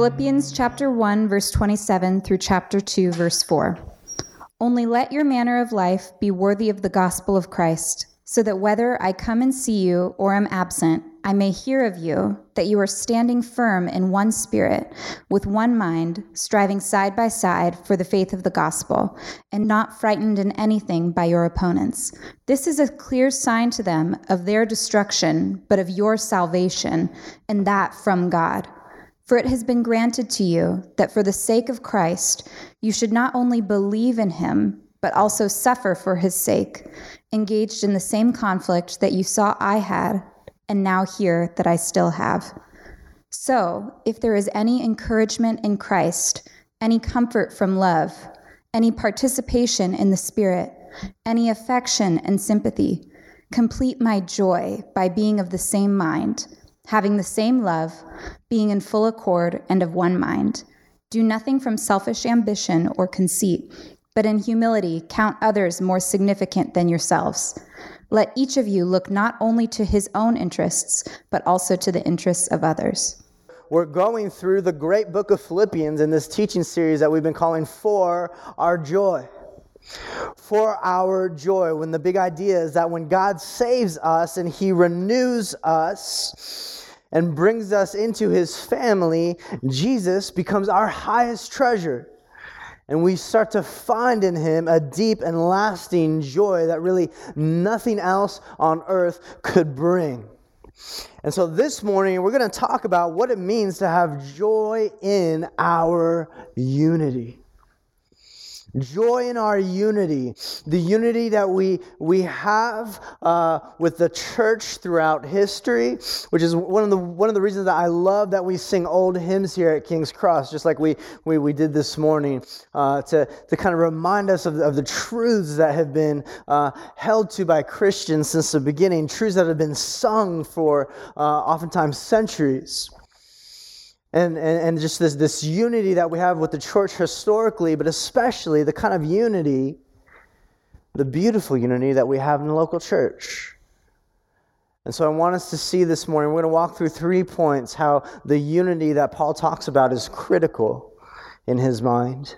Philippians chapter 1 verse 27 through chapter 2 verse 4. Only let your manner of life be worthy of the gospel of Christ, so that whether I come and see you or am absent, I may hear of you that you are standing firm in one spirit, with one mind, striving side by side for the faith of the gospel, and not frightened in anything by your opponents. This is a clear sign to them of their destruction, but of your salvation, and that from God. For it has been granted to you that for the sake of Christ, you should not only believe in him, but also suffer for his sake, engaged in the same conflict that you saw I had and now hear that I still have. So, if there is any encouragement in Christ, any comfort from love, any participation in the Spirit, any affection and sympathy, complete my joy by being of the same mind, having the same love, being in full accord and of one mind. Do nothing from selfish ambition or conceit, but in humility count others more significant than yourselves. Let each of you look not only to his own interests, but also to the interests of others. We're going through the great book of Philippians in this teaching series that we've been calling For Our Joy. For our joy, when the big idea is that when God saves us and he renews us, and brings us into his family, Jesus becomes our highest treasure. And we start to find in him a deep and lasting joy that really nothing else on earth could bring. And so this morning, we're going to talk about what it means to have joy in our unity joy in our unity, the unity that we, we have uh, with the church throughout history, which is one of, the, one of the reasons that I love that we sing old hymns here at King's Cross, just like we, we, we did this morning, uh, to, to kind of remind us of, of the truths that have been uh, held to by Christians since the beginning, truths that have been sung for uh, oftentimes centuries and, and, and just this, this unity that we have with the church historically, but especially the kind of unity, the beautiful unity that we have in the local church. And so I want us to see this morning, we're going to walk through three points how the unity that Paul talks about is critical in his mind.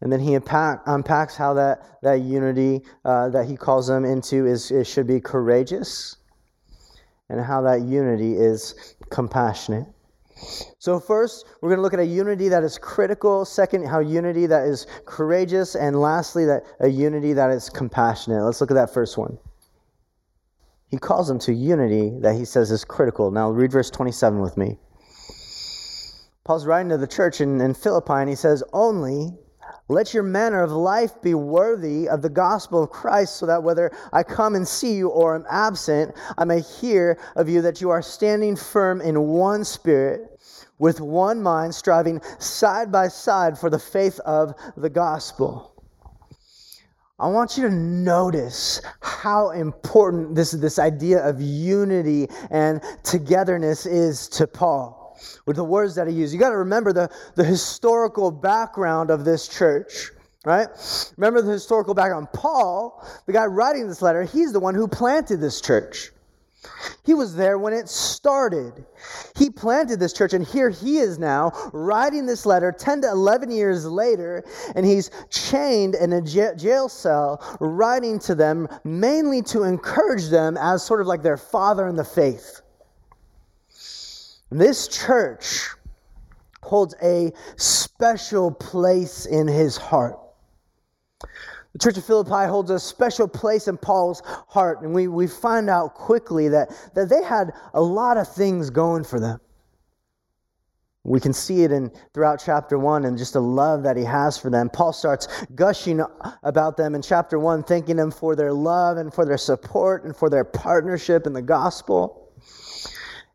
And then he unpack, unpacks how that, that unity uh, that he calls them into is, should be courageous, and how that unity is compassionate. So, first, we're going to look at a unity that is critical. Second, how unity that is courageous. And lastly, that a unity that is compassionate. Let's look at that first one. He calls them to unity that he says is critical. Now, read verse 27 with me. Paul's writing to the church in, in Philippi, and he says, Only let your manner of life be worthy of the gospel of Christ, so that whether I come and see you or am absent, I may hear of you that you are standing firm in one spirit with one mind, striving side by side for the faith of the gospel. I want you to notice how important this, this idea of unity and togetherness is to Paul with the words that he used. You got to remember the, the historical background of this church, right? Remember the historical background. Paul, the guy writing this letter, he's the one who planted this church. He was there when it started. He planted this church, and here he is now writing this letter 10 to 11 years later, and he's chained in a jail cell, writing to them mainly to encourage them as sort of like their father in the faith. This church holds a special place in his heart. The Church of Philippi holds a special place in Paul's heart, and we, we find out quickly that, that they had a lot of things going for them. We can see it in throughout chapter one and just the love that he has for them. Paul starts gushing about them in chapter one, thanking them for their love and for their support and for their partnership in the gospel.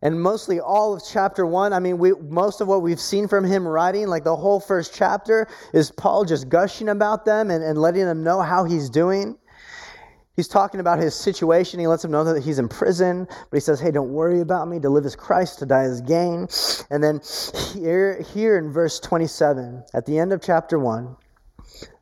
And mostly all of chapter one, I mean, we, most of what we've seen from him writing, like the whole first chapter, is Paul just gushing about them and, and letting them know how he's doing. He's talking about his situation. He lets them know that he's in prison, but he says, Hey, don't worry about me. To live is Christ, to die is gain. And then here, here in verse 27, at the end of chapter 1,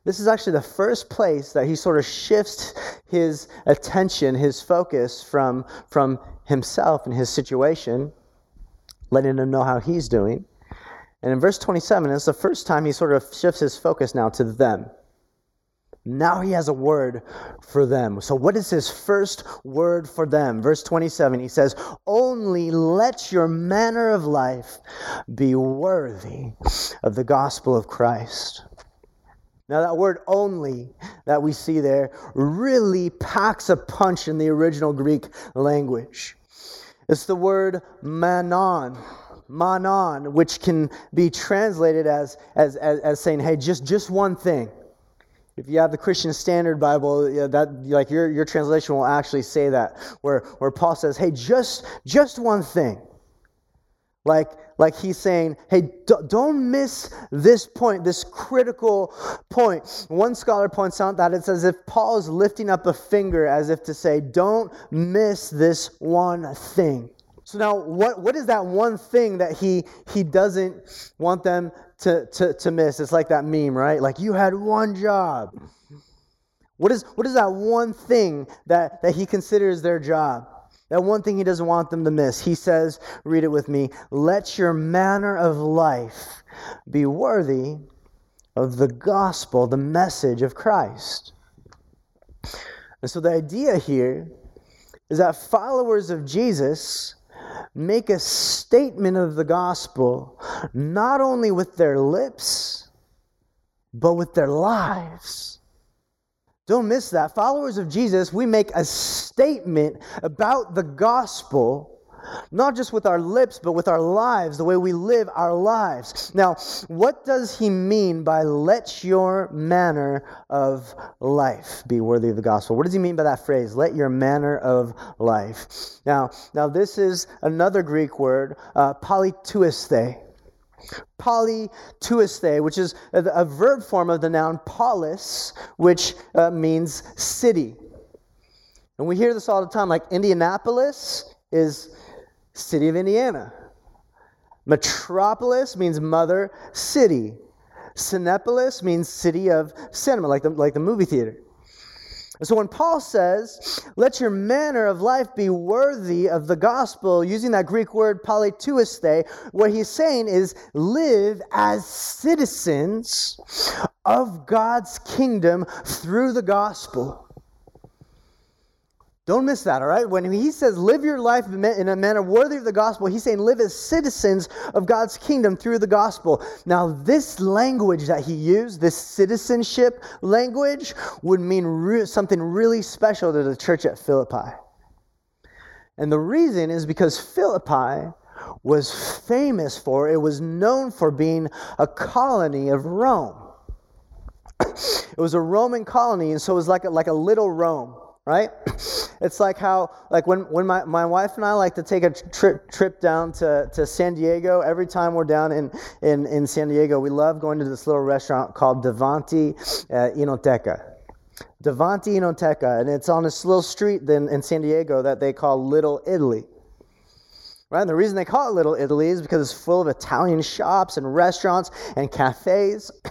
this is actually the first place that he sort of shifts his attention, his focus from, from himself and his situation, letting him know how he's doing. And in verse 27, it's the first time he sort of shifts his focus now to them. Now he has a word for them. So, what is his first word for them? Verse 27, he says, Only let your manner of life be worthy of the gospel of Christ. Now, that word only that we see there really packs a punch in the original Greek language. It's the word monon, monon, which can be translated as, as, as, as saying, hey, just, just one thing. If you have the Christian Standard Bible, that like your, your translation will actually say that, where, where Paul says, hey, just, just one thing. Like, like he's saying, hey, don't miss this point, this critical point. One scholar points out that it's as if Paul is lifting up a finger as if to say, don't miss this one thing. So now, what, what is that one thing that he, he doesn't want them to, to, to miss? It's like that meme, right? Like, you had one job. What is, what is that one thing that, that he considers their job? That one thing he doesn't want them to miss. He says, read it with me, let your manner of life be worthy of the gospel, the message of Christ. And so the idea here is that followers of Jesus make a statement of the gospel, not only with their lips, but with their lives. Don't miss that. Followers of Jesus, we make a statement about the gospel not just with our lips, but with our lives, the way we live our lives. Now, what does he mean by let your manner of life be worthy of the gospel? What does he mean by that phrase? Let your manner of life. Now, now this is another Greek word, uh, politeueste. Politeueste, which is a, a, verb form of the noun polis, which uh, means city. And we hear this all the time, like Indianapolis is city of Indiana. Metropolis means mother city. Cinepolis means city of cinema, like the, like the movie theater. So when Paul says, let your manner of life be worthy of the gospel, using that Greek word politeueste, what he's saying is live as citizens of God's kingdom through the gospel. Don't miss that, all right? When he says live your life in a manner worthy of the gospel, he's saying live as citizens of God's kingdom through the gospel. Now, this language that he used, this citizenship language, would mean re- something really special to the church at Philippi. And the reason is because Philippi was famous for, it was known for being a colony of Rome. it was a Roman colony, and so it was like a, like a little Rome right? It's like how, like when, when my, my wife and I like to take a trip, trip down to, to San Diego, every time we're down in, in, in San Diego, we love going to this little restaurant called Davanti uh, Enoteca. Davanti Enoteca, and it's on this little street then in San Diego that they call Little Italy. Right? And the reason they call it Little Italy is because it's full of Italian shops and restaurants and cafes.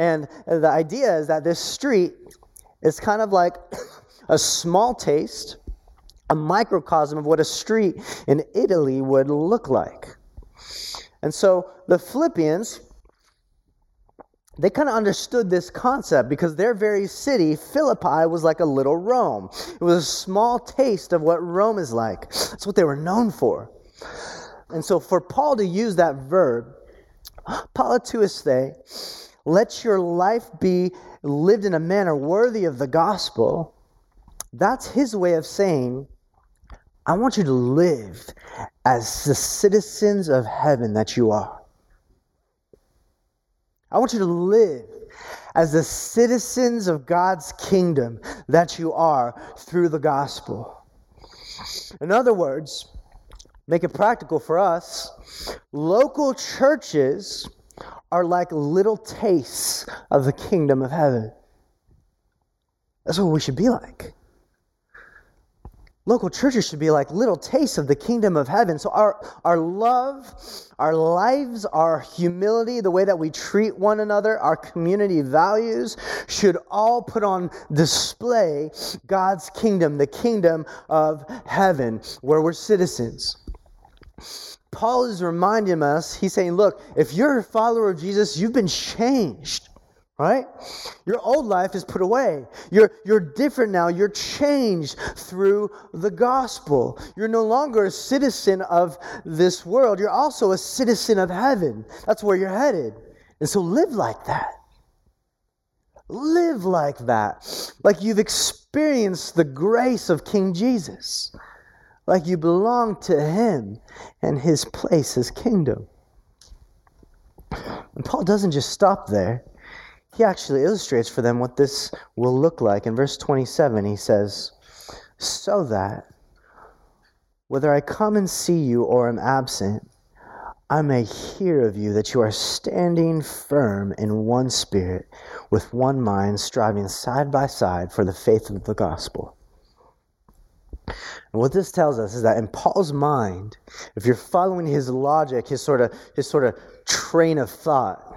And the idea is that this street is kind of like a small taste, a microcosm of what a street in Italy would look like. And so the Philippians, they kind of understood this concept because their very city, Philippi, was like a little Rome. It was a small taste of what Rome is like. That's what they were known for. And so for Paul to use that verb, politeueste, let your life be lived in a manner worthy of the gospel, that's his way of saying, I want you to live as the citizens of heaven that you are. I want you to live as the citizens of God's kingdom that you are through the gospel. In other words, make it practical for us, local churches are like little tastes of the kingdom of heaven. That's what we should be like. Local churches should be like little tastes of the kingdom of heaven. So, our, our love, our lives, our humility, the way that we treat one another, our community values should all put on display God's kingdom, the kingdom of heaven, where we're citizens. Paul is reminding us, he's saying, look, if you're a follower of Jesus, you've been changed, right? Your old life is put away. You're, you're different now. You're changed through the gospel. You're no longer a citizen of this world. You're also a citizen of heaven. That's where you're headed. And so live like that. Live like that. Like you've experienced the grace of King Jesus like you belong to Him and His place, His kingdom. And Paul doesn't just stop there. He actually illustrates for them what this will look like. In verse 27, he says, So that whether I come and see you or am absent, I may hear of you that you are standing firm in one spirit, with one mind, striving side by side for the faith of the gospel and what this tells us is that in Paul's mind, if you're following his logic, his sort of his sort of train of thought,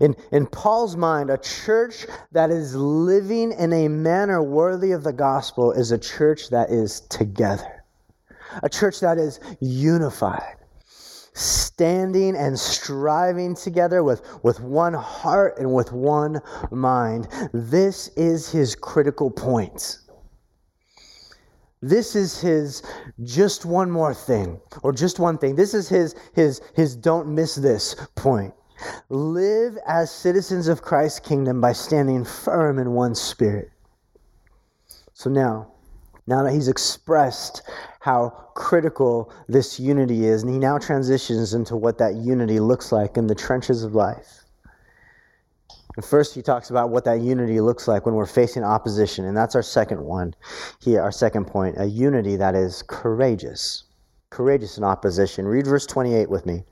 in, in Paul's mind, a church that is living in a manner worthy of the gospel is a church that is together, a church that is unified, standing and striving together with, with one heart and with one mind. This is his critical point. This is his just one more thing, or just one thing. This is his, his, his don't miss this point. Live as citizens of Christ's kingdom by standing firm in one spirit. So now, now that he's expressed how critical this unity is, and he now transitions into what that unity looks like in the trenches of life. And first, he talks about what that unity looks like when we're facing opposition. And that's our second one here, our second point a unity that is courageous. Courageous in opposition. Read verse 28 with me.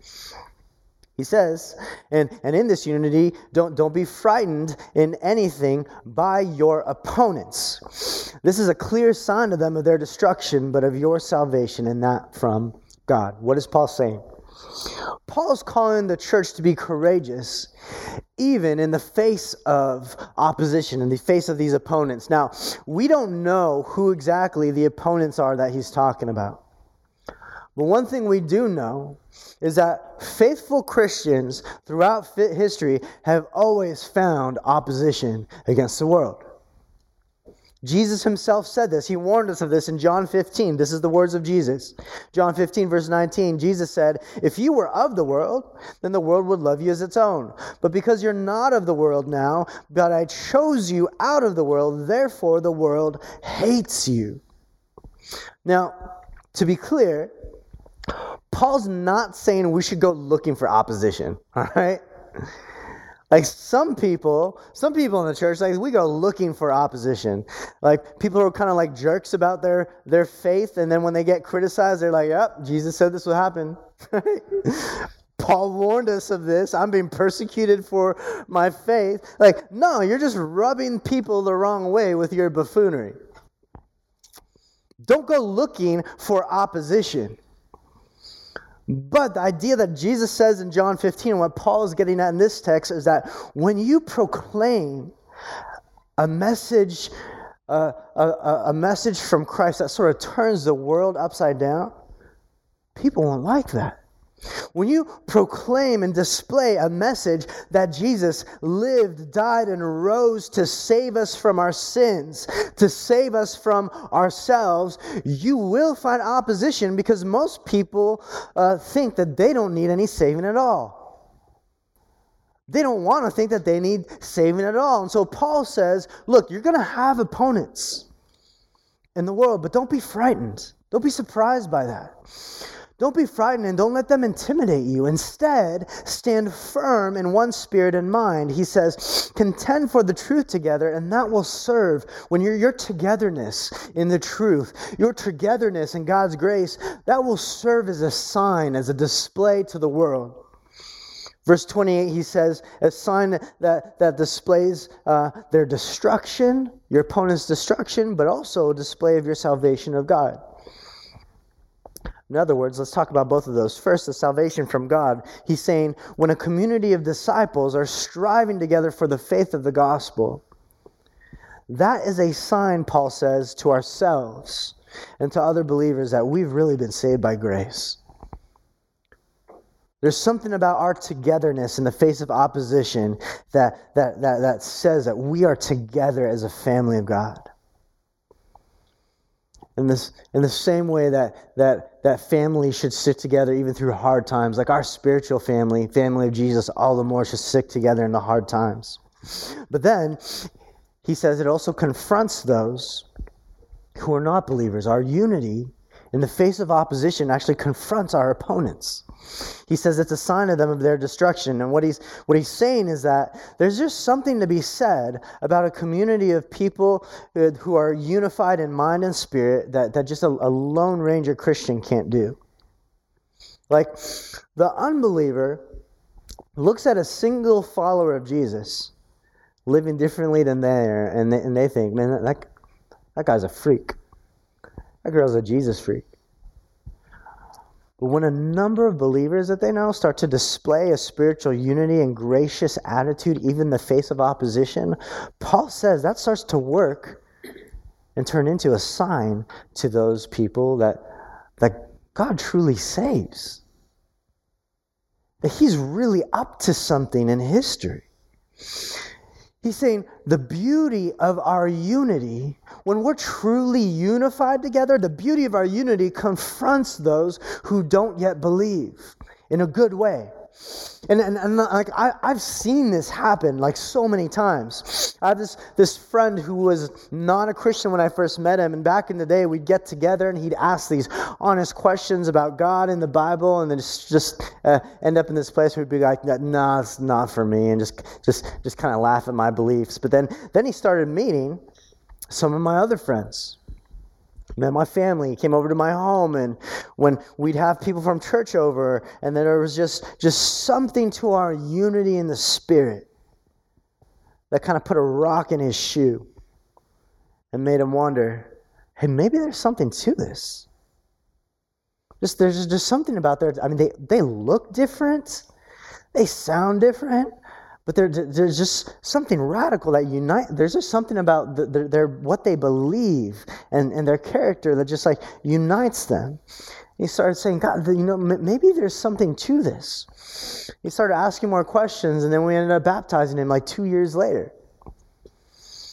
He says, and, and in this unity, don't, don't be frightened in anything by your opponents. This is a clear sign to them of their destruction, but of your salvation, and that from God. What is Paul saying? Paul's calling the church to be courageous, even in the face of opposition, in the face of these opponents. Now, we don't know who exactly the opponents are that he's talking about. But one thing we do know is that faithful Christians throughout history have always found opposition against the world. Jesus himself said this. He warned us of this in John 15. This is the words of Jesus. John 15, verse 19, Jesus said, If you were of the world, then the world would love you as its own. But because you're not of the world now, but I chose you out of the world, therefore the world hates you. Now, to be clear, Paul's not saying we should go looking for opposition, all right? Like some people, some people in the church, like we go looking for opposition. Like people are kind of like jerks about their their faith, and then when they get criticized, they're like, "Yep, Jesus said this would happen." Paul warned us of this. I'm being persecuted for my faith. Like, no, you're just rubbing people the wrong way with your buffoonery. Don't go looking for opposition. But the idea that Jesus says in John 15, and what Paul is getting at in this text, is that when you proclaim a message, uh, a, a message from Christ that sort of turns the world upside down, people won't like that. When you proclaim and display a message that Jesus lived, died, and rose to save us from our sins, to save us from ourselves, you will find opposition because most people uh, think that they don't need any saving at all. They don't want to think that they need saving at all. And so Paul says, look, you're going to have opponents in the world, but don't be frightened. Don't be surprised by that. Don't be frightened and don't let them intimidate you. Instead, stand firm in one spirit and mind. He says, contend for the truth together, and that will serve when you're your togetherness in the truth, your togetherness in God's grace, that will serve as a sign, as a display to the world. Verse 28, he says, a sign that, that displays uh, their destruction, your opponent's destruction, but also a display of your salvation of God. In other words, let's talk about both of those. First, the salvation from God. He's saying when a community of disciples are striving together for the faith of the gospel, that is a sign, Paul says, to ourselves and to other believers that we've really been saved by grace. There's something about our togetherness in the face of opposition that, that, that, that says that we are together as a family of God. In, this, in the same way that, that, that family should stick together even through hard times, like our spiritual family, family of Jesus, all the more should stick together in the hard times. But then he says it also confronts those who are not believers. Our unity in the face of opposition actually confronts our opponents. He says it's a sign of them of their destruction. And what he's, what he's saying is that there's just something to be said about a community of people uh, who are unified in mind and spirit that, that just a, a Lone Ranger Christian can't do. Like the unbeliever looks at a single follower of Jesus living differently than they are, and they, and they think, man, that, that guy's a freak. That girl's a Jesus freak. But when a number of believers that they know start to display a spiritual unity and gracious attitude, even in the face of opposition, Paul says that starts to work and turn into a sign to those people that, that God truly saves. That He's really up to something in history. He's saying the beauty of our unity, when we're truly unified together, the beauty of our unity confronts those who don't yet believe in a good way. And, and, and like I, I've seen this happen like so many times. I have this, this friend who was not a Christian when I first met him, and back in the day, we'd get together and he'd ask these honest questions about God and the Bible, and then just, just uh, end up in this place where he'd be like, "No, nah, it's not for me," and just just just kind of laugh at my beliefs. But then then he started meeting some of my other friends met my family came over to my home and when we'd have people from church over and then there was just just something to our unity in the spirit that kind of put a rock in his shoe and made him wonder hey maybe there's something to this. Just there's just something about there i mean they they look different. They sound different but there, there's just something radical that unite. There's just something about the, their, their, what they believe and, and their character that just like unites them. He started saying, God, you know, maybe there's something to this. He started asking more questions, and then we ended up baptizing him like two years later.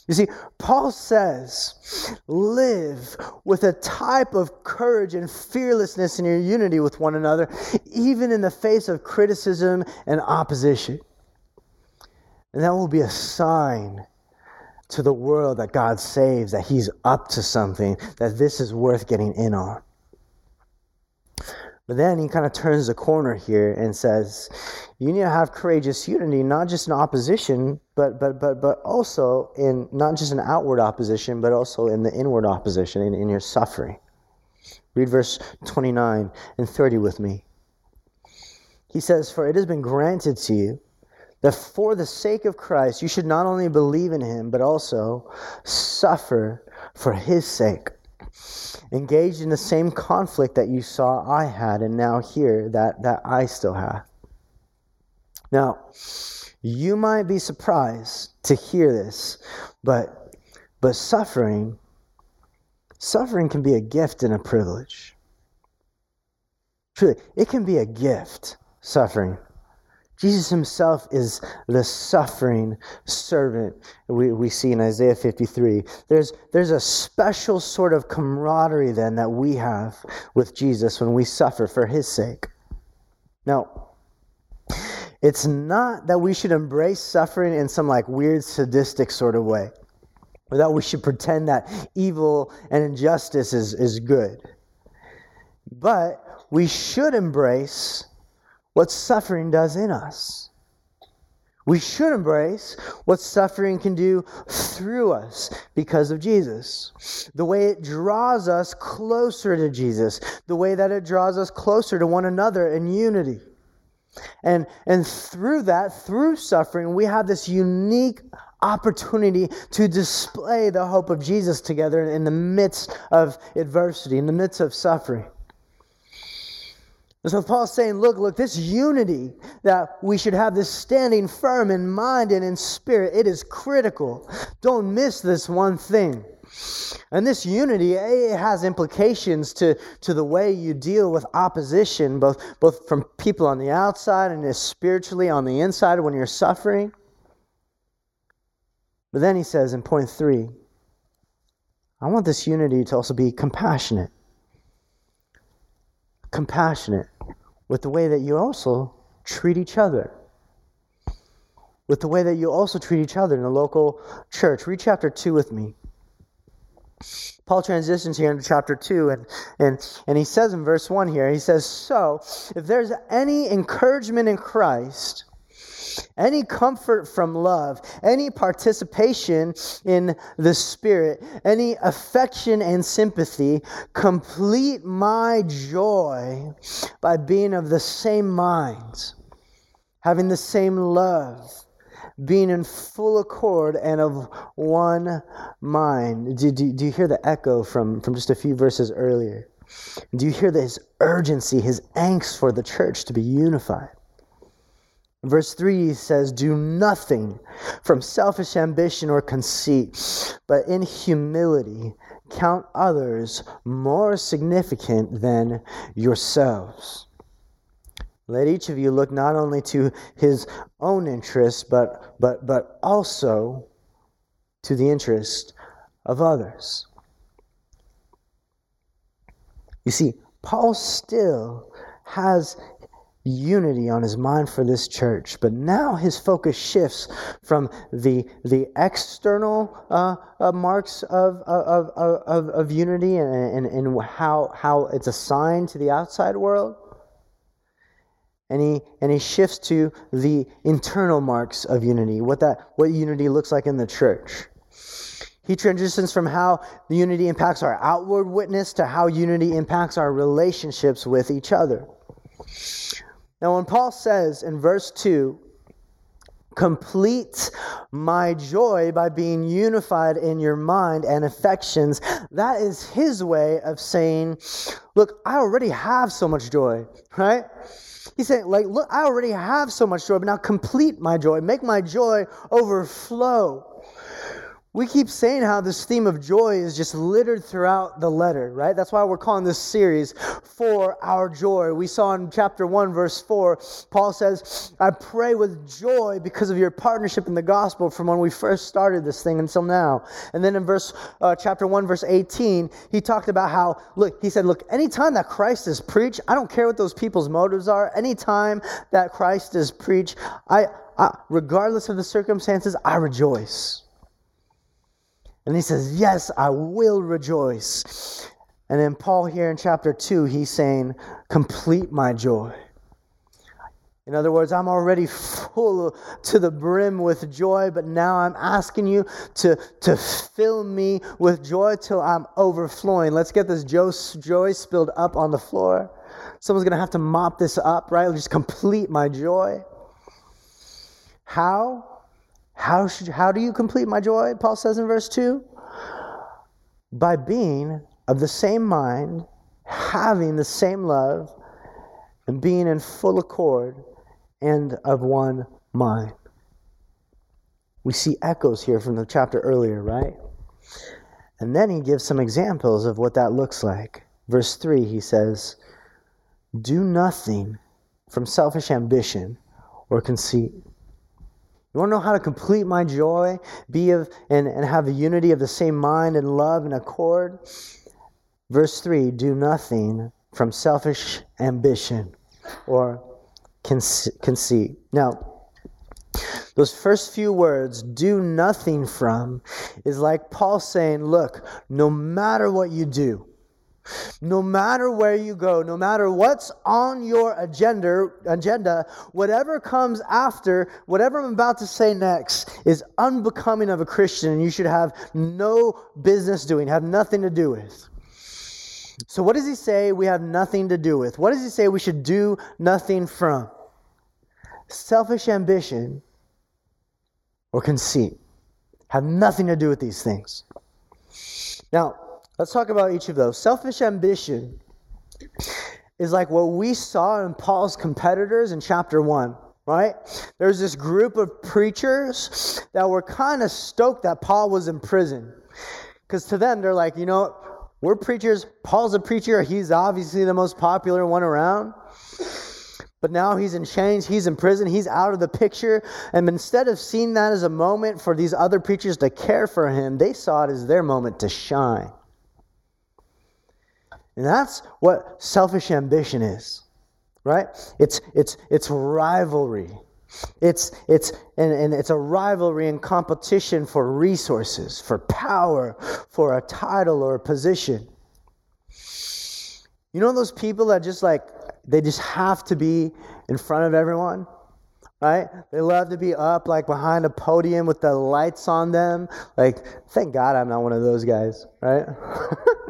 You see, Paul says, live with a type of courage and fearlessness in your unity with one another, even in the face of criticism and opposition. And that will be a sign to the world that God saves, that He's up to something, that this is worth getting in on. But then he kind of turns the corner here and says, you need to have courageous unity, not just in opposition, but but but but also in not just an outward opposition, but also in the inward opposition, in, in your suffering. Read verse 29 and 30 with me. He says, For it has been granted to you that for the sake of Christ, you should not only believe in him, but also suffer for his sake. Engaged in the same conflict that you saw I had and now hear that, that I still have. Now, you might be surprised to hear this, but, but suffering, suffering can be a gift and a privilege. Truly, it can be a gift, suffering. Jesus himself is the suffering servant we, we see in Isaiah 53. There's, there's a special sort of camaraderie then that we have with Jesus when we suffer for his sake. Now, it's not that we should embrace suffering in some like weird sadistic sort of way, or that we should pretend that evil and injustice is, is good. But we should embrace what suffering does in us. We should embrace what suffering can do through us because of Jesus. The way it draws us closer to Jesus, the way that it draws us closer to one another in unity. And, and through that, through suffering, we have this unique opportunity to display the hope of Jesus together in the midst of adversity, in the midst of suffering. And so Paul's saying, look, look, this unity that we should have this standing firm in mind and in spirit, it is critical. Don't miss this one thing. And this unity it has implications to, to the way you deal with opposition, both, both from people on the outside and spiritually on the inside when you're suffering. But then he says in point three, I want this unity to also be compassionate. Compassionate with the way that you also treat each other. With the way that you also treat each other in the local church. Read chapter 2 with me. Paul transitions here into chapter 2, and, and, and he says in verse 1 here, he says, So, if there's any encouragement in Christ, any comfort from love, any participation in the Spirit, any affection and sympathy, complete my joy by being of the same mind, having the same love being in full accord and of one mind. Do, do, do you hear the echo from, from just a few verses earlier? Do you hear his urgency, his angst for the church to be unified? Verse 3 says, Do nothing from selfish ambition or conceit, but in humility count others more significant than yourselves. Let each of you look not only to his own interest, but, but, but also to the interest of others. You see, Paul still has unity on his mind for this church, but now his focus shifts from the, the external uh, uh, marks of, of, of, of, unity and, and, and how, how it's assigned to the outside world. And he and he shifts to the internal marks of unity what that what unity looks like in the church. He transitions from how the unity impacts our outward witness to how unity impacts our relationships with each other now when paul says in verse 2 complete my joy by being unified in your mind and affections that is his way of saying look i already have so much joy right He's saying, like, look, I already have so much joy, but now complete my joy, make my joy overflow. We keep saying how this theme of joy is just littered throughout the letter, right? That's why we're calling this series For Our Joy. We saw in chapter 1, verse 4, Paul says, I pray with joy because of your partnership in the gospel from when we first started this thing until now. And then in verse uh, chapter 1, verse 18, he talked about how, look, he said, look, anytime that Christ is preached, I don't care what those people's motives are, anytime that Christ is preached, I, I regardless of the circumstances, I rejoice. And he says, Yes, I will rejoice. And then Paul here in chapter 2, he's saying, Complete my joy. In other words, I'm already full to the brim with joy, but now I'm asking you to, to fill me with joy till I'm overflowing. Let's get this joy spilled up on the floor. Someone's going to have to mop this up, right? Just complete my joy. How? How, should, how do you complete my joy? Paul says in verse 2 by being of the same mind, having the same love, and being in full accord and of one mind. We see echoes here from the chapter earlier, right? And then he gives some examples of what that looks like. Verse 3, he says, Do nothing from selfish ambition or conceit you want to know how to complete my joy, be of and, and have a unity of the same mind and love and accord? Verse 3 do nothing from selfish ambition or conceit. Now, those first few words, do nothing from, is like Paul saying, look, no matter what you do, no matter where you go, no matter what's on your agenda, agenda, whatever comes after, whatever I'm about to say next is unbecoming of a Christian and you should have no business doing, have nothing to do with. So what does he say we have nothing to do with? What does he say we should do nothing from? Selfish ambition or conceit. Have nothing to do with these things. Now, Let's talk about each of those. Selfish ambition is like what we saw in Paul's competitors in chapter 1, right? There's this group of preachers that were kind of stoked that Paul was in prison Because to them, they're like, you know, we're preachers. Paul's a preacher. He's obviously the most popular one around. But now he's in chains, he's in prison, he's out of the picture. And instead of seeing that as a moment for these other preachers to care for him, they saw it as their moment to shine. And that's what selfish ambition is, right? It's, it's, it's rivalry. It's, it's, and, and it's a rivalry and competition for resources, for power, for a title or a position. You know those people that just like they just have to be in front of everyone, right? They love to be up like behind a podium with the lights on them. Like, thank God I'm not one of those guys, right?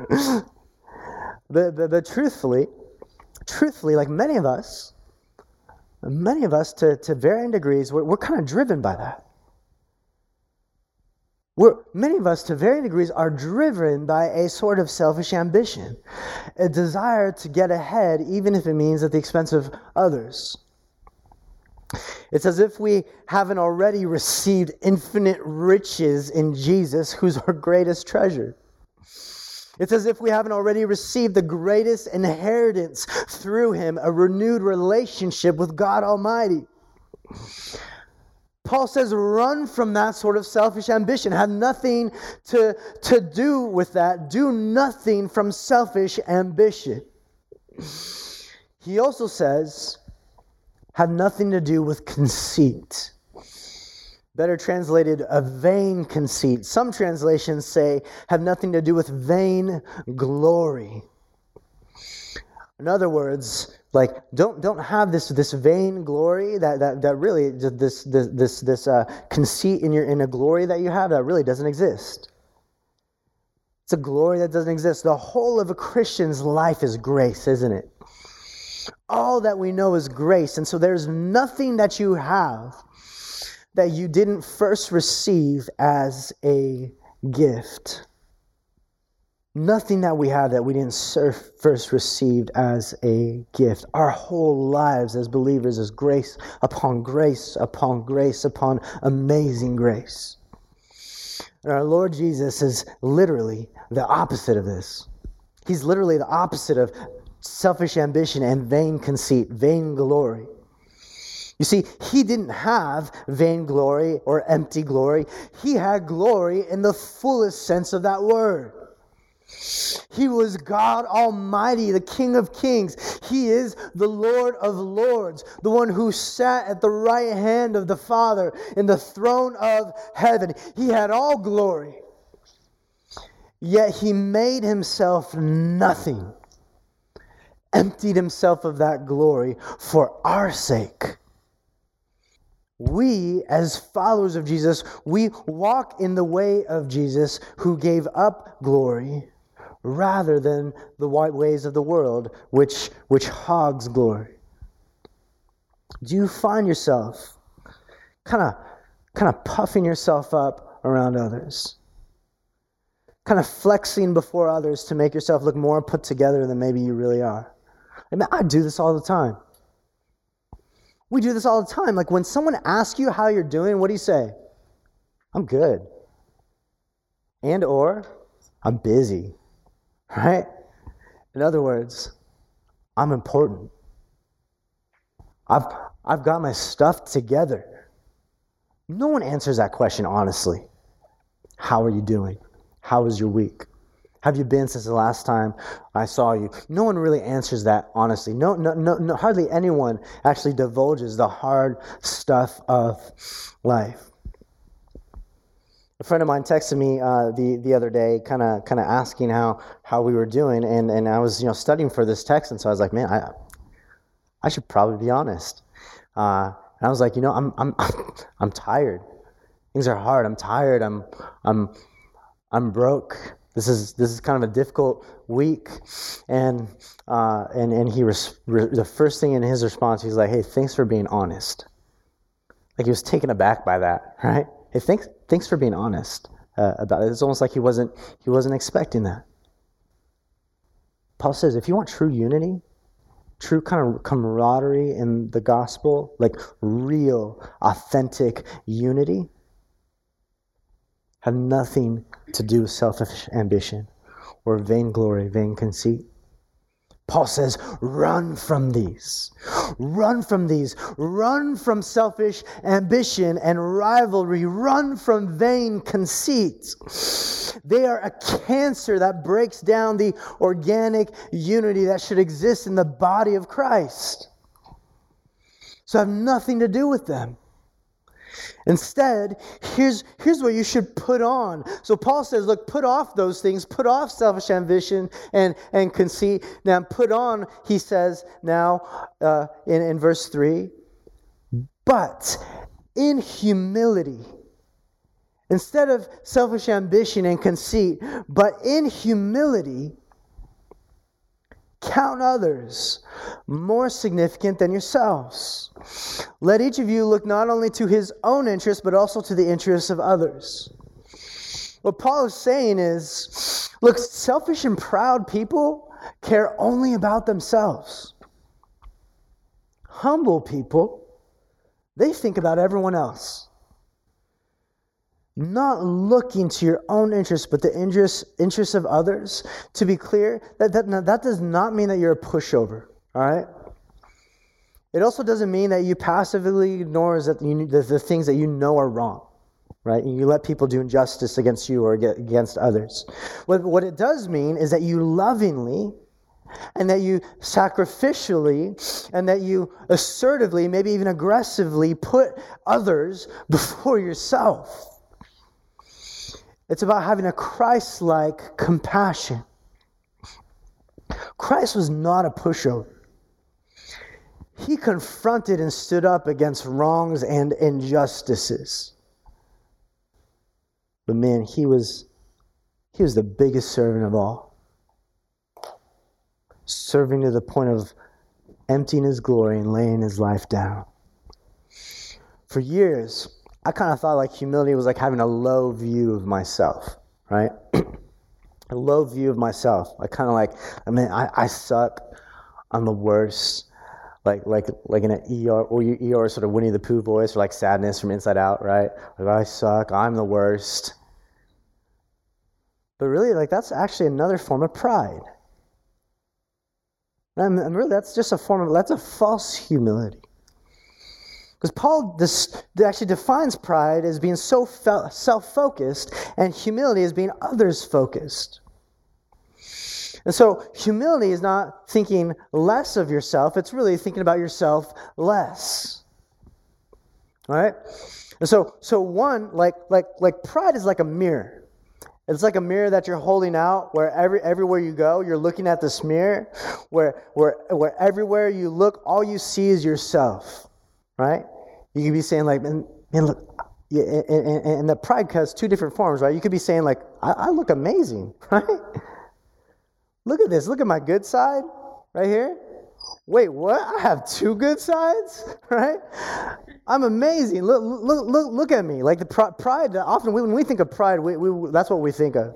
but, but, but truthfully, truthfully, like many of us, many of us to, to varying degrees, we're, we're kind of driven by that. We're, many of us, to varying degrees, are driven by a sort of selfish ambition, a desire to get ahead, even if it means at the expense of others. It's as if we haven't already received infinite riches in Jesus, who's our greatest treasure. It's as if we haven't already received the greatest inheritance through him, a renewed relationship with God Almighty. Paul says, run from that sort of selfish ambition. Have nothing to, to do with that. Do nothing from selfish ambition. He also says, have nothing to do with conceit. Better translated, a vain conceit. Some translations say, have nothing to do with vain glory. In other words, like don't don't have this this vain glory that that, that really this this this this uh, conceit in your in a glory that you have that really doesn't exist it's a glory that doesn't exist the whole of a christian's life is grace isn't it all that we know is grace and so there's nothing that you have that you didn't first receive as a gift Nothing that we have that we didn't first received as a gift. Our whole lives as believers is grace upon grace upon grace upon amazing grace. And our Lord Jesus is literally the opposite of this. He's literally the opposite of selfish ambition and vain conceit, vain glory. You see, he didn't have vain glory or empty glory. He had glory in the fullest sense of that word. He was God Almighty, the King of Kings. He is the Lord of Lords, the one who sat at the right hand of the Father in the throne of heaven. He had all glory. Yet he made himself nothing, emptied himself of that glory for our sake. We, as followers of Jesus, we walk in the way of Jesus who gave up glory rather than the white ways of the world, which, which hogs glory? Do you find yourself kind of kind of puffing yourself up around others? Kind of flexing before others to make yourself look more put together than maybe you really are. I mean, I do this all the time. We do this all the time. Like when someone asks you how you're doing, what do you say? I'm good. And or I'm busy right? In other words, I'm important. I've, I've got my stuff together. No one answers that question honestly. How are you doing? How was your week? Have you been since the last time I saw you? No one really answers that honestly. No, no, no, no hardly anyone actually divulges the hard stuff of life a friend of mine texted me uh, the the other day, kind of kind of asking how how we were doing, and and I was you know studying for this text, and so I was like, man, I I should probably be honest. Uh, and I was like, you know, I'm I'm I'm tired. Things are hard. I'm tired. I'm I'm I'm broke. This is this is kind of a difficult week, and uh, and and he was re- the first thing in his response, he's like, hey, thanks for being honest. Like he was taken aback by that, right? Hey, thanks, thanks for being honest uh, about it. It's almost like he wasn't, he wasn't expecting that. Paul says if you want true unity, true kind of camaraderie in the gospel, like real, authentic unity, have nothing to do with selfish ambition or vainglory, vain conceit. Paul says, run from these. Run from these. Run from selfish ambition and rivalry. Run from vain conceit. They are a cancer that breaks down the organic unity that should exist in the body of Christ. So have nothing to do with them. Instead, here's, here's what you should put on. So Paul says, look, put off those things, put off selfish ambition and, and conceit. Now, put on, he says now uh, in, in verse 3, but in humility. Instead of selfish ambition and conceit, but in humility, count others more significant than yourselves. Let each of you look not only to his own interests, but also to the interests of others. What Paul is saying is look, selfish and proud people care only about themselves. Humble people, they think about everyone else not looking to your own interests, but the interests, interests of others. To be clear, that, that, that does not mean that you're a pushover, all right? It also doesn't mean that you passively ignore that you, the, the things that you know are wrong, right? And you let people do injustice against you or against others. What, what it does mean is that you lovingly and that you sacrificially and that you assertively, maybe even aggressively, put others before yourself. It's about having a Christ like compassion. Christ was not a pushover. He confronted and stood up against wrongs and injustices. But man, he was he was the biggest servant of all. Serving to the point of emptying his glory and laying his life down. For years, I kind of thought like humility was like having a low view of myself, right? a low view of myself. I kind of like, I mean, I, I suck. I'm the worst. Like, like, like in an ER or your ER sort of Winnie the Pooh voice, or like sadness from inside out, right? Like, I suck. I'm the worst. But really, like, that's actually another form of pride. And, And really, that's just a form of, that's a false humility. Because Paul this, actually defines pride as being so self focused and humility as being others focused. And so humility is not thinking less of yourself, it's really thinking about yourself less. All right? And so so one like like like pride is like a mirror. It's like a mirror that you're holding out where every, everywhere you go, you're looking at this mirror, where, where, where everywhere you look, all you see is yourself right? You could be saying like, man, man look, and, and, and, the pride has two different forms, right? You could be saying like, I, I look amazing, right? Look at this. Look at my good side right here. Wait, what? I have two good sides, right? I'm amazing. Look, look, look, look at me. Like the pride. Often when we think of pride, we, we, that's what we think of.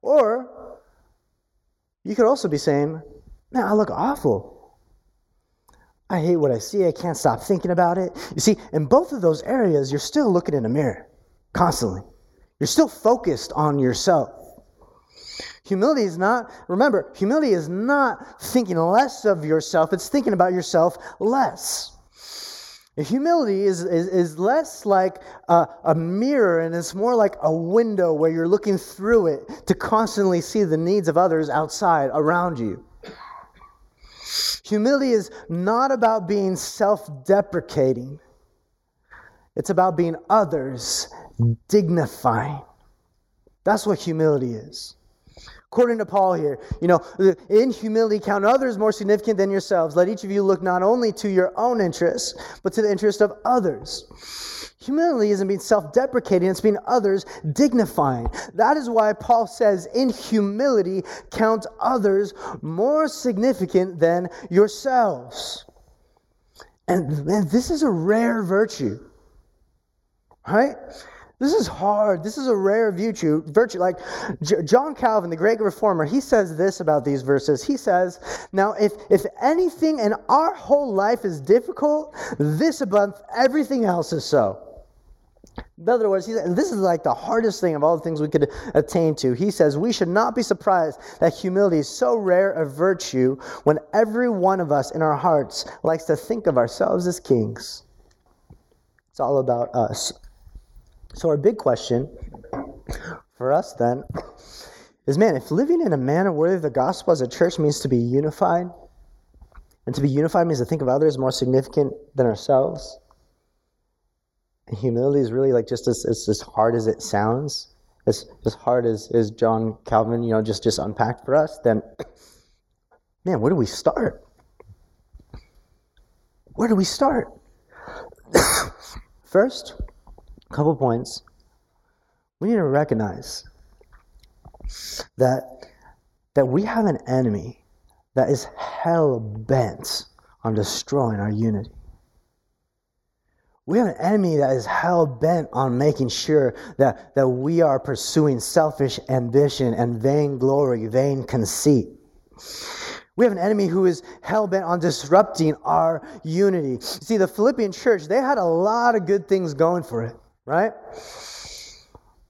Or you could also be saying, "Man, I look awful." I hate what I see. I can't stop thinking about it. You see, in both of those areas, you're still looking in a mirror constantly. You're still focused on yourself. Humility is not, remember, humility is not thinking less of yourself, it's thinking about yourself less. Humility is, is, is less like a, a, mirror and it's more like a window where you're looking through it to constantly see the needs of others outside around you. Humility is not about being self deprecating, it's about being others dignifying. That's what humility is. According to Paul here, you know, in humility, count others more significant than yourselves. Let each of you look not only to your own interests, but to the interest of others. Humility isn't being self deprecating, it's being others dignifying. That is why Paul says, in humility, count others more significant than yourselves. And man, this is a rare virtue, right? This is hard. This is a rare virtue. Virtue, like J- John Calvin, the great reformer, he says this about these verses. He says, "Now, if if anything in our whole life is difficult, this above everything else is so." In other words, this is like the hardest thing of all the things we could attain to. He says, We should not be surprised that humility is so rare a virtue when every one of us in our hearts likes to think of ourselves as kings. It's all about us. So, our big question for us then is man, if living in a manner worthy of the gospel as a church means to be unified, and to be unified means to think of others more significant than ourselves, humility is really like just as, as, as hard as it sounds, as, as hard as, as John Calvin, you know, just, just unpacked for us, then man, where do we start? Where do we start? First, a couple points. We need to recognize that, that we have an enemy that is hell bent on destroying our unity. We have an enemy that is hell bent on making sure that, that we are pursuing selfish ambition and vainglory, vain conceit. We have an enemy who is hell bent on disrupting our unity. See, the Philippian church, they had a lot of good things going for it, right?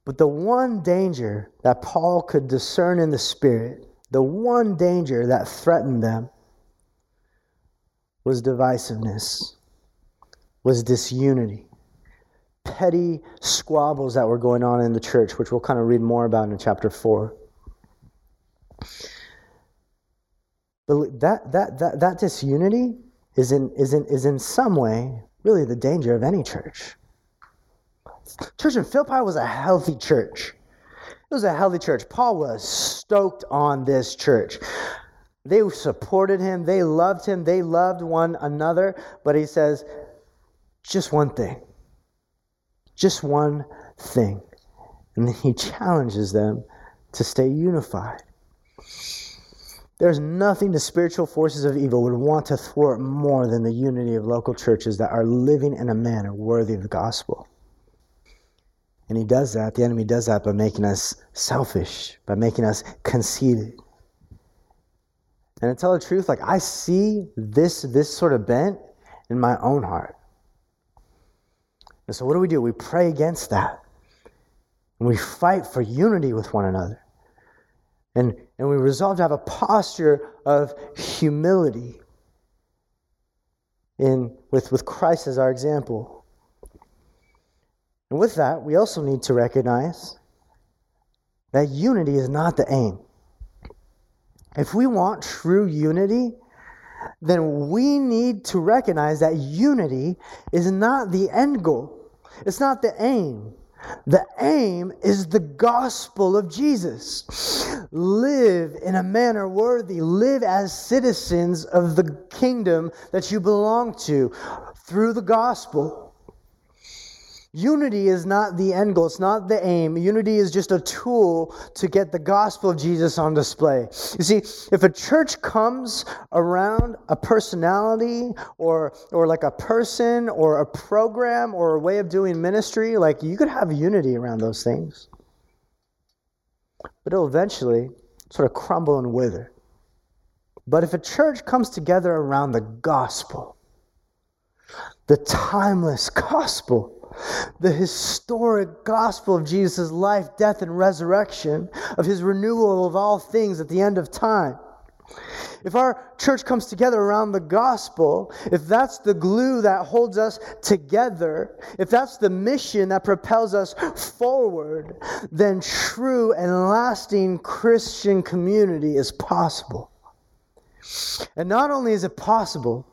But the one danger that Paul could discern in the Spirit, the one danger that threatened them, was divisiveness, was disunity, petty squabbles that were going on in the church, which we'll kind of read more about in chapter 4. But that, that, that, that disunity is in, is, in, is in some way really the danger of any church. Church in Philippi was a healthy church. It was a healthy church. Paul was stoked on this church. They supported him, they loved him, they loved one another, but he says, just one thing. Just one thing. And he challenges them to stay unified. There's nothing the spiritual forces of evil would want to thwart more than the unity of local churches that are living in a manner worthy of the gospel. And he does that, the enemy does that by making us selfish, by making us conceited. And to tell the truth, like I see this this sort of bent in my own heart. And so what do we do? We pray against that. And we fight for unity with one another. And, and we resolve to have a posture of humility in, with, with Christ as our example. And with that, we also need to recognize that unity is not the aim. If we want true unity, then we need to recognize that unity is not the end goal. It's not the aim. The aim is the gospel of Jesus. Live in a manner worthy. Live as citizens of the kingdom that you belong to through the gospel. Unity is not the end goal, it's not the aim. Unity is just a tool to get the gospel of Jesus on display. You see, if a church comes around a personality or or like a person or a program or a way of doing ministry, like you could have unity around those things. But it'll eventually sort of crumble and wither. But if a church comes together around the gospel, the timeless gospel, the historic gospel of Jesus' life, death, and resurrection, of his renewal of all things at the end of time. If our church comes together around the gospel, if that's the glue that holds us together, if that's the mission that propels us forward, then true and lasting Christian community is possible. And not only is it possible,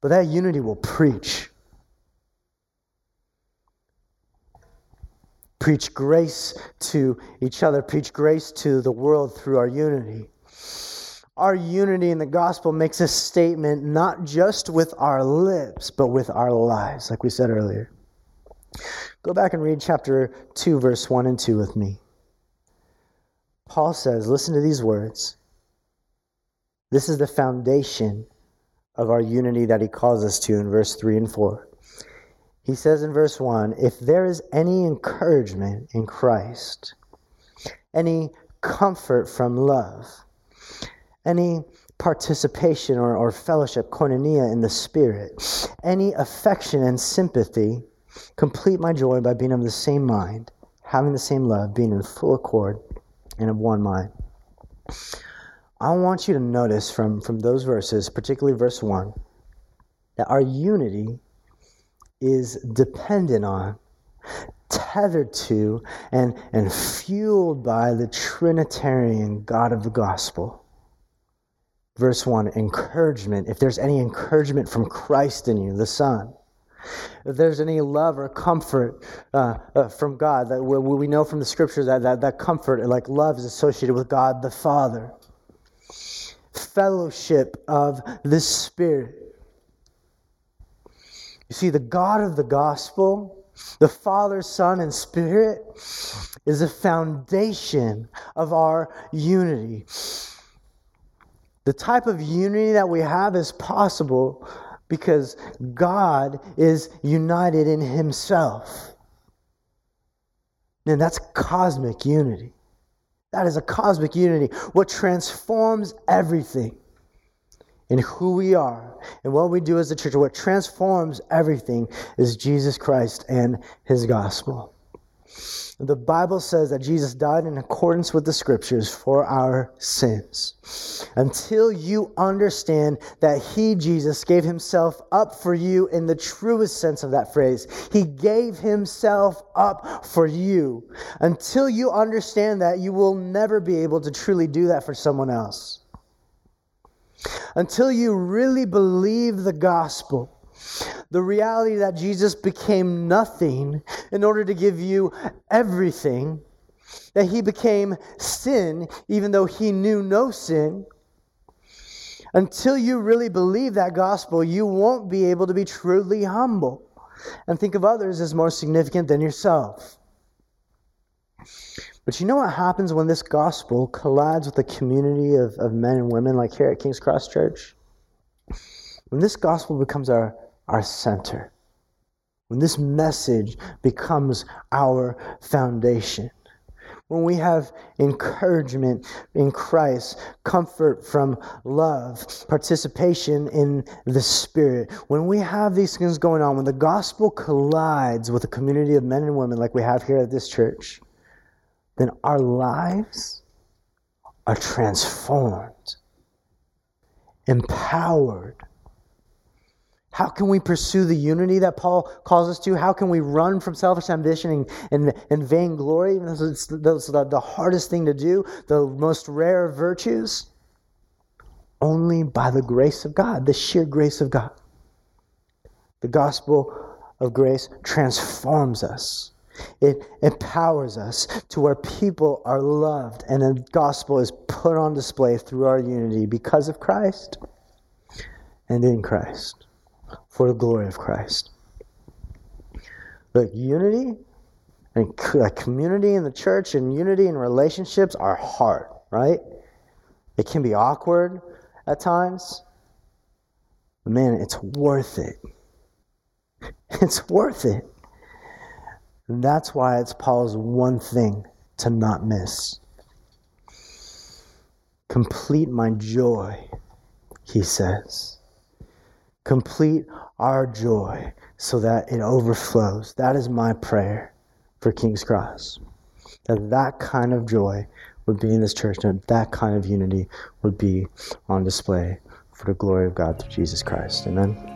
but that unity will preach. Preach grace to each other, preach grace to the world through our unity. Our unity in the gospel makes a statement not just with our lips, but with our lives, like we said earlier. Go back and read chapter 2, verse 1 and 2 with me. Paul says, Listen to these words. This is the foundation of our unity that he calls us to in verse 3 and 4. He says in verse 1 if there is any encouragement in Christ, any comfort from love, any participation or, or fellowship, koinonia in the Spirit, any affection and sympathy, Complete my joy by being of the same mind, having the same love, being in full accord, and of one mind. I want you to notice from, from those verses, particularly verse 1, that our unity is dependent on, tethered to, and, and fueled by the Trinitarian God of the gospel. Verse 1 encouragement. If there's any encouragement from Christ in you, the Son, if there's any love or comfort uh, uh, from God, that we, we know from the scriptures that, that that comfort, like love, is associated with God the Father. Fellowship of the Spirit. You see, the God of the gospel, the Father, Son, and Spirit, is the foundation of our unity. The type of unity that we have is possible because God is united in Himself. And that's cosmic unity. That is a cosmic unity. What transforms everything in who we are and what we do as a church, what transforms everything is Jesus Christ and His gospel. The Bible says that Jesus died in accordance with the scriptures for our sins. Until you understand that He, Jesus, gave Himself up for you in the truest sense of that phrase, He gave Himself up for you. Until you understand that, you will never be able to truly do that for someone else. Until you really believe the gospel, the reality that Jesus became nothing in order to give you everything, that he became sin even though he knew no sin. Until you really believe that gospel, you won't be able to be truly humble and think of others as more significant than yourself. But you know what happens when this gospel collides with a community of, of men and women like here at King's Cross Church? When this gospel becomes our our center. When this message becomes our foundation. When we have encouragement in Christ, comfort from love, participation in the Spirit, when we have these things going on, when the gospel collides with a community of men and women like we have here at this church, then our lives are transformed, empowered, how can we pursue the unity that Paul calls us to? How can we run from selfish ambition and, and, and vainglory? It's the, the hardest thing to do, the most rare virtues. Only by the grace of God, the sheer grace of God. The gospel of grace transforms us. It empowers us to where people are loved and the gospel is put on display through our unity because of Christ and in Christ for the glory of Christ. Look, unity and community in the church and unity in relationships are hard, right? It can be awkward at times. But man, it's worth it. It's worth it. And that's why it's Paul's one thing to not miss. Complete my joy, he says complete our joy so that it overflows. That is my prayer for King's Cross. That that kind of joy would be in this church and that kind of unity would be on display for the glory of God through Jesus Christ. Amen.